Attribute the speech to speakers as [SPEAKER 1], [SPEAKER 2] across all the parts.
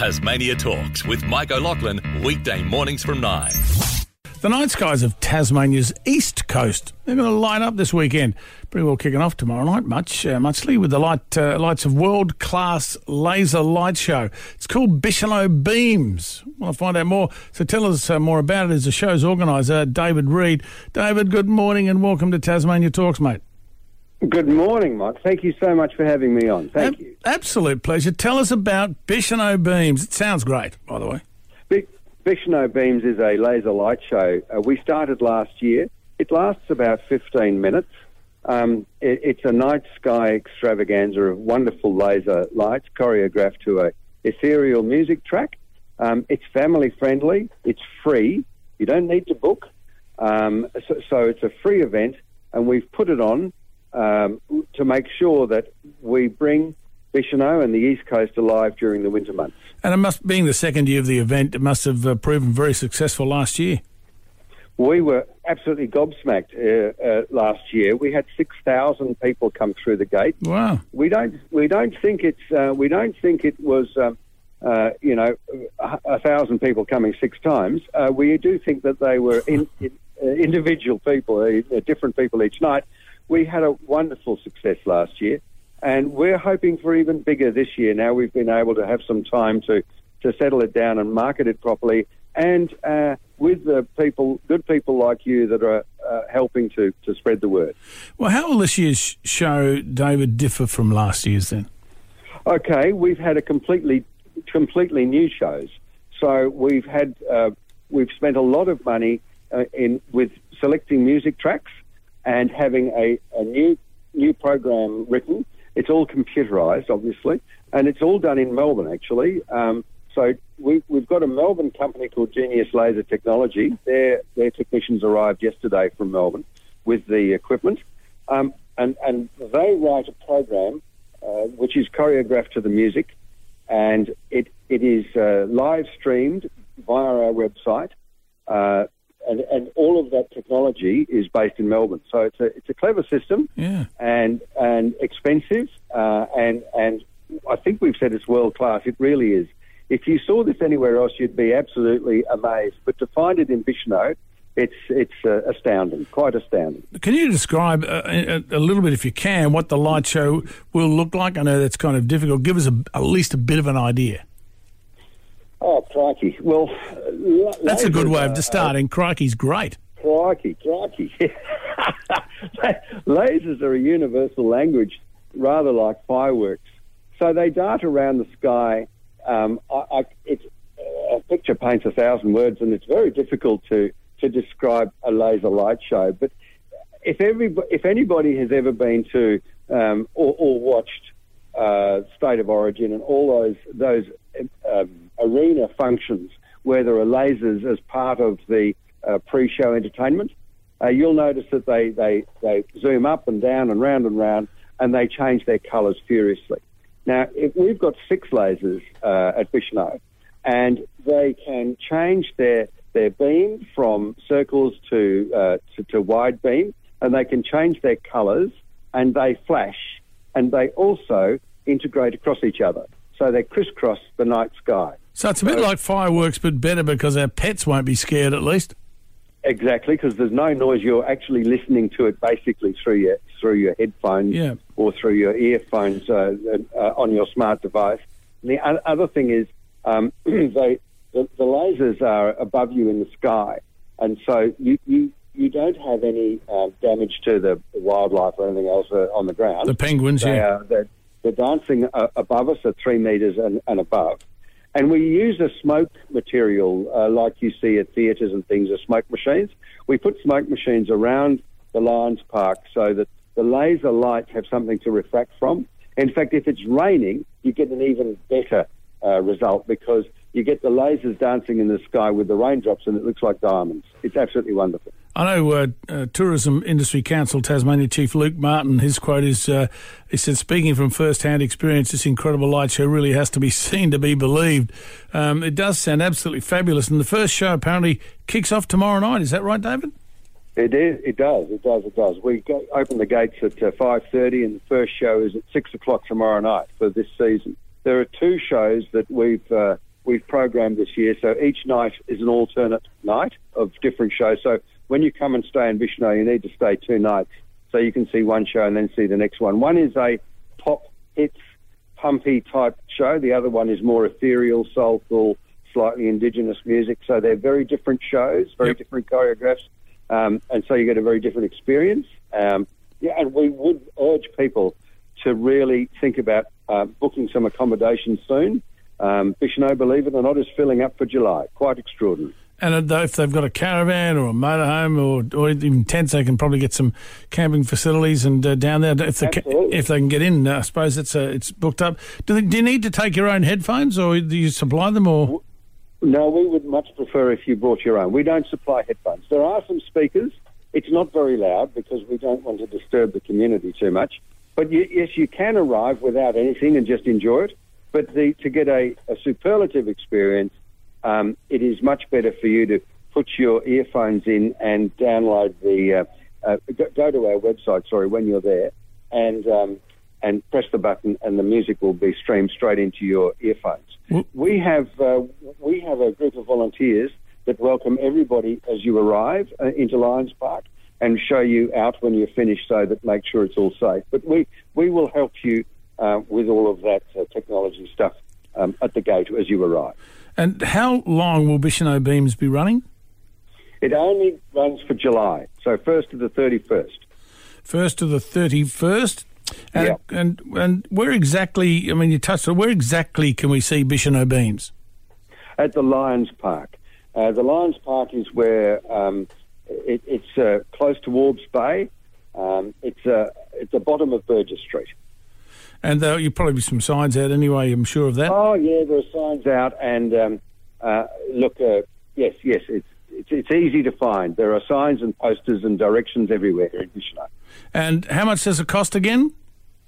[SPEAKER 1] Tasmania Talks with Mike O'Loughlin, weekday mornings from 9.
[SPEAKER 2] The night skies of Tasmania's east coast. They're going to light up this weekend. Pretty well kicking off tomorrow night, much uh, muchly with the light uh, lights of world class laser light show. It's called Bicheno Beams. Want to find out more? So tell us uh, more about it as the show's organiser, David Reed. David, good morning and welcome to Tasmania Talks, mate.
[SPEAKER 3] Good morning, Mike. Thank you so much for having me on. Thank
[SPEAKER 2] Ab-
[SPEAKER 3] you.
[SPEAKER 2] Absolute pleasure. Tell us about Bicheno Beams. It sounds great, by the way.
[SPEAKER 3] Bi- Bicheno Beams is a laser light show. Uh, we started last year. It lasts about 15 minutes. Um, it, it's a night sky extravaganza of wonderful laser lights choreographed to a ethereal music track. Um, it's family friendly. It's free. You don't need to book. Um, so, so it's a free event, and we've put it on um, to make sure that we bring Bicheno and the East Coast alive during the winter months.
[SPEAKER 2] And it must, being the second year of the event, it must have uh, proven very successful last year.
[SPEAKER 3] We were absolutely gobsmacked uh, uh, last year. We had six thousand people come through the gate.
[SPEAKER 2] Wow.
[SPEAKER 3] We don't we don't think it's uh, we don't think it was um, uh, you know a, a thousand people coming six times. Uh, we do think that they were in, in, uh, individual people, uh, different people each night. We had a wonderful success last year, and we're hoping for even bigger this year. Now we've been able to have some time to to settle it down and market it properly, and uh, with the people, good people like you that are uh, helping to to spread the word.
[SPEAKER 2] Well, how will this year's show, David, differ from last year's then?
[SPEAKER 3] Okay, we've had a completely completely new shows. So we've had uh, we've spent a lot of money uh, in with selecting music tracks and having a, a new new program written. It's all computerized, obviously, and it's all done in Melbourne actually. Um, so we, we've got a Melbourne company called Genius Laser Technology. Their their technicians arrived yesterday from Melbourne with the equipment, um, and and they write a program uh, which is choreographed to the music, and it it is uh, live streamed via our website. Uh, and, and all of that technology is based in Melbourne, so it's a it's a clever system
[SPEAKER 2] Yeah.
[SPEAKER 3] and and expensive, uh, and and I think we've said it's world class. It really is. If you saw this anywhere else, you'd be absolutely amazed. But to find it in Bicheno, it's it's uh, astounding, quite astounding.
[SPEAKER 2] Can you describe uh, a, a little bit, if you can, what the light show will look like? I know that's kind of difficult. Give us a, at least a bit of an idea.
[SPEAKER 3] Oh, crikey! Well, uh,
[SPEAKER 2] That's a good way of just starting. Crikey's great.
[SPEAKER 3] Crikey, crikey. Lasers are a universal language, rather like fireworks. So they dart around the sky. Um, I, I, it's, a picture paints a thousand words, and it's very difficult to, to describe a laser light show. But if every, if anybody has ever been to um, or, or watched uh, State of Origin and all those those arena functions where there are lasers as part of the uh, pre-show entertainment, uh, you'll notice that they, they, they zoom up and down and round and round, and they change their colours furiously. Now, if we've got six lasers uh, at Bicheno, and they can change their their beam from circles to, uh, to to wide beam, and they can change their colours, and they flash, and they also integrate across each other, so they crisscross the night sky.
[SPEAKER 2] So it's a bit like fireworks, but better because our pets won't be scared at least.
[SPEAKER 3] Exactly, because there's no noise. You're actually listening to it basically through your through your headphones
[SPEAKER 2] Yeah.
[SPEAKER 3] or through your earphones uh, uh, on your smart device. And the other thing is, um, they, the, the lasers are above you in the sky, and so you you, you don't have any uh, damage to the wildlife or anything else uh, on the ground.
[SPEAKER 2] The penguins,
[SPEAKER 3] They
[SPEAKER 2] yeah.
[SPEAKER 3] are, they're, they're dancing uh, above us at three metres and, and above. And we use a smoke material uh, like you see at theatres and things, are smoke machines. We put smoke machines around the Lions Park so that the laser lights have something to refract from. In fact, if it's raining, you get an even better uh, result because you get the lasers dancing in the sky with the raindrops and it looks like diamonds. It's absolutely wonderful.
[SPEAKER 2] I know uh, uh, Tourism Industry Council Tasmania Chief Luke Martin, his quote is, uh, he said, speaking from first-hand experience, this incredible light show really has to be seen to be believed. Um, it does sound absolutely fabulous. And the first show apparently kicks off tomorrow night. Is that right, David?
[SPEAKER 3] It is. It does. It does. It does. We go, open the gates at uh, five thirty, and the first show is at six o'clock tomorrow night for this season. There are two shows that we've uh, we've programmed this year. So each night is an alternate night of different shows. So when you come and stay in Bicheno, you need to stay two nights so you can see one show and then see the next one. One is a pop hits, pumpy type show. The other one is more ethereal, soulful, slightly indigenous music. So they're very different shows, very
[SPEAKER 2] Yep.
[SPEAKER 3] different choreographs, um, and so you get a very different experience. Um, yeah, and we would urge people to really think about uh, booking some accommodation soon. Um, Bicheno, believe it or not, is filling up for July. Quite extraordinary.
[SPEAKER 2] And if they've got a caravan or a motorhome or, or even tents, they can probably get some camping facilities and uh, down there. If they ca-
[SPEAKER 3] Absolutely.
[SPEAKER 2] if they can get in, uh, I suppose it's uh, it's booked up. Do, they, do you need to take your own headphones or do you supply them? Or
[SPEAKER 3] No, we would much prefer if you brought your own. We don't supply headphones. There are some speakers. It's not very loud because we don't want to disturb the community too much. But you, yes, you can arrive without anything and just enjoy it. But the, to get a, a superlative experience, um, it is much better for you to put your earphones in and download the. Uh, uh, go, go to our website. Sorry, when you're there, and um, and press the button, and the music will be streamed straight into your earphones.
[SPEAKER 2] Well-
[SPEAKER 3] We have uh, we have a group of volunteers that welcome everybody as you arrive uh, into Lions Park and show you out when you're finished, so that make sure it's all safe. But we we will help you uh, with all of that uh, technology stuff um, at the gate as you arrive.
[SPEAKER 2] And how long will Bicheno Beams be running?
[SPEAKER 3] It only runs for July, so first to the thirty first.
[SPEAKER 2] First to the thirty first. And,
[SPEAKER 3] Yeah.
[SPEAKER 2] and and where exactly? I mean, you touched on where exactly can we see Bicheno Beams?
[SPEAKER 3] at the Lions Park. Uh, the Lions Park is where um, it, it's uh, close to Waubs Bay. Um, it's uh, at the bottom of Burgess Street.
[SPEAKER 2] And there'll you probably be some signs out anyway. I'm sure of that.
[SPEAKER 3] Oh yeah, there are signs out, and um, uh, look, uh, yes, yes, it's, it's it's easy to find. There are signs and posters and directions everywhere in.
[SPEAKER 2] And how much does it cost again?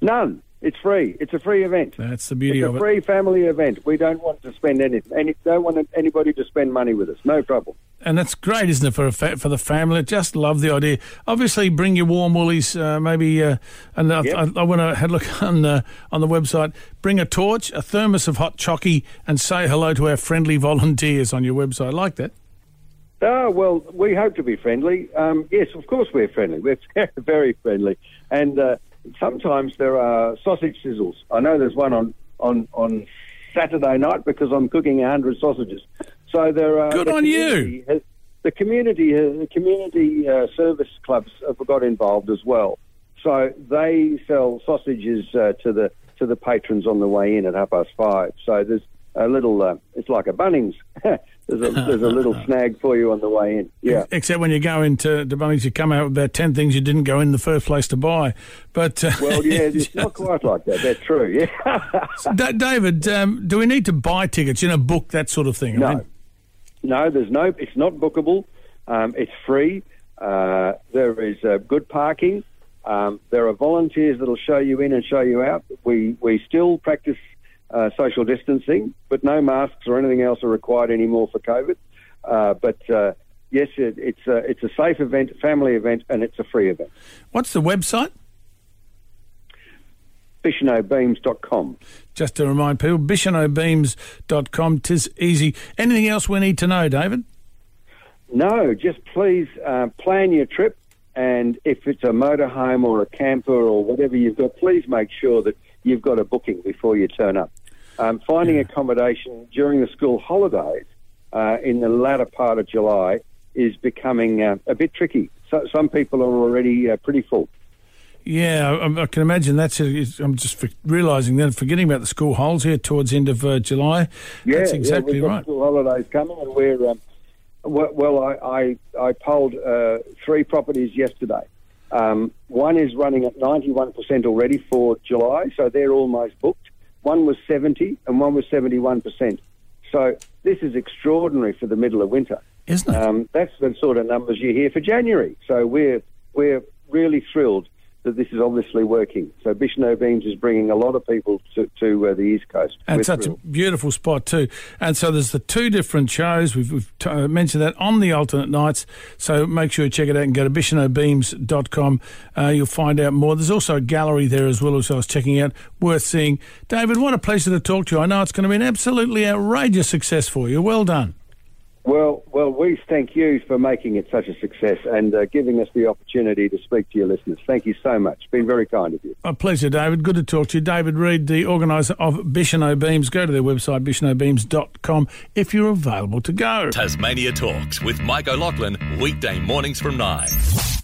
[SPEAKER 3] None. It's free. It's a free event.
[SPEAKER 2] That's the beauty
[SPEAKER 3] It's
[SPEAKER 2] of it.
[SPEAKER 3] It's a free family event. We don't want to spend any, any don't want anybody to spend money with us. No trouble.
[SPEAKER 2] And that's great, isn't it, for a fa- for the family? Just love the idea. Obviously, bring your warm woolies. Uh, maybe, uh, and I,
[SPEAKER 3] Yep.
[SPEAKER 2] I, I want to have a look on the on the website. Bring a torch, a thermos of hot chocky, and say hello to our friendly volunteers on your website. I like that.
[SPEAKER 3] Oh, well, we hope to be friendly. Um, yes, of course we're friendly. We're very, friendly. And uh, sometimes there are sausage sizzles. I know there's one on, on, on Saturday night because I'm cooking 100 sausages. So there are...
[SPEAKER 2] Good
[SPEAKER 3] the
[SPEAKER 2] on you.
[SPEAKER 3] Has, the community, the community uh, service clubs have got involved as well. So they sell sausages uh, to the to the patrons on the way in at half past five. So there's a little, uh, it's like a Bunnings. there's a there's a little snag for you on the way in. Yeah.
[SPEAKER 2] Except when you go into the Bunnings, you come out with about ten things you didn't go in the first place to buy. But uh,
[SPEAKER 3] Well, yeah, it's not quite like that. That's true. Yeah.
[SPEAKER 2] Da- David, um, do we need to buy tickets? You know, book that sort of thing. I
[SPEAKER 3] no,
[SPEAKER 2] mean,
[SPEAKER 3] no, there's no. It's not bookable. Um, it's free. Uh, there is uh, good parking. Um, there are volunteers that'll show you in and show you out. We we still practice uh, social distancing, but no masks or anything else are required anymore for COVID. Uh, but uh, yes, it, it's a, it's a safe event, family event, and it's a free event.
[SPEAKER 2] what's the website?
[SPEAKER 3] BichenoBeams.com.
[SPEAKER 2] Just to remind people, bichenobeams.com. Tis easy. Anything else we need to know, David?
[SPEAKER 3] No, just please uh, plan your trip, and if it's a motorhome or a camper or whatever you've got, please make sure that you've got a booking before you turn up. Um, finding accommodation during the school holidays uh, in the latter part of July is becoming uh, a bit tricky. So, some people are already uh, pretty full.
[SPEAKER 2] Yeah, I, I can imagine that's. it. I'm just realising then, forgetting about the school holes here towards end of uh, July.
[SPEAKER 3] Yeah,
[SPEAKER 2] that's
[SPEAKER 3] yeah,
[SPEAKER 2] exactly
[SPEAKER 3] got
[SPEAKER 2] right.
[SPEAKER 3] School holidays coming, and we're um, well. well I, I I polled uh, three properties yesterday. Um, one is running at ninety one percent already for July, so they're almost booked. One was seventy, and one was seventy one percent. So this is extraordinary for the middle of winter.
[SPEAKER 2] Isn't it?
[SPEAKER 3] Um, that's the sort of numbers you hear for January. So we're we're really thrilled that this is obviously working. So Bicheno Beams is bringing a lot of people to, to uh, the East Coast.
[SPEAKER 2] And such
[SPEAKER 3] thrilled.
[SPEAKER 2] a beautiful spot too. And so there's the two different shows. We've, we've t- uh, mentioned that on the alternate nights. So make sure you check it out and go to bichenobeams.com. Uh, you'll find out more. There's also a gallery there as well, as I was checking out. Worth seeing. David, what a pleasure to talk to you. I know it's going to be an absolutely outrageous success for you. Well done.
[SPEAKER 3] Well, well, we thank you for making it such a success and uh, giving us the opportunity to speak to your listeners. Thank you so much. It's been very kind of you.
[SPEAKER 2] A pleasure, David. Good to talk to you. David Reed, the organiser of Bicheno Beams. Go to their website, bichenobeams.com, if you're available to go.
[SPEAKER 1] Tasmania Talks with Mike O'Loughlin, weekday mornings from 9.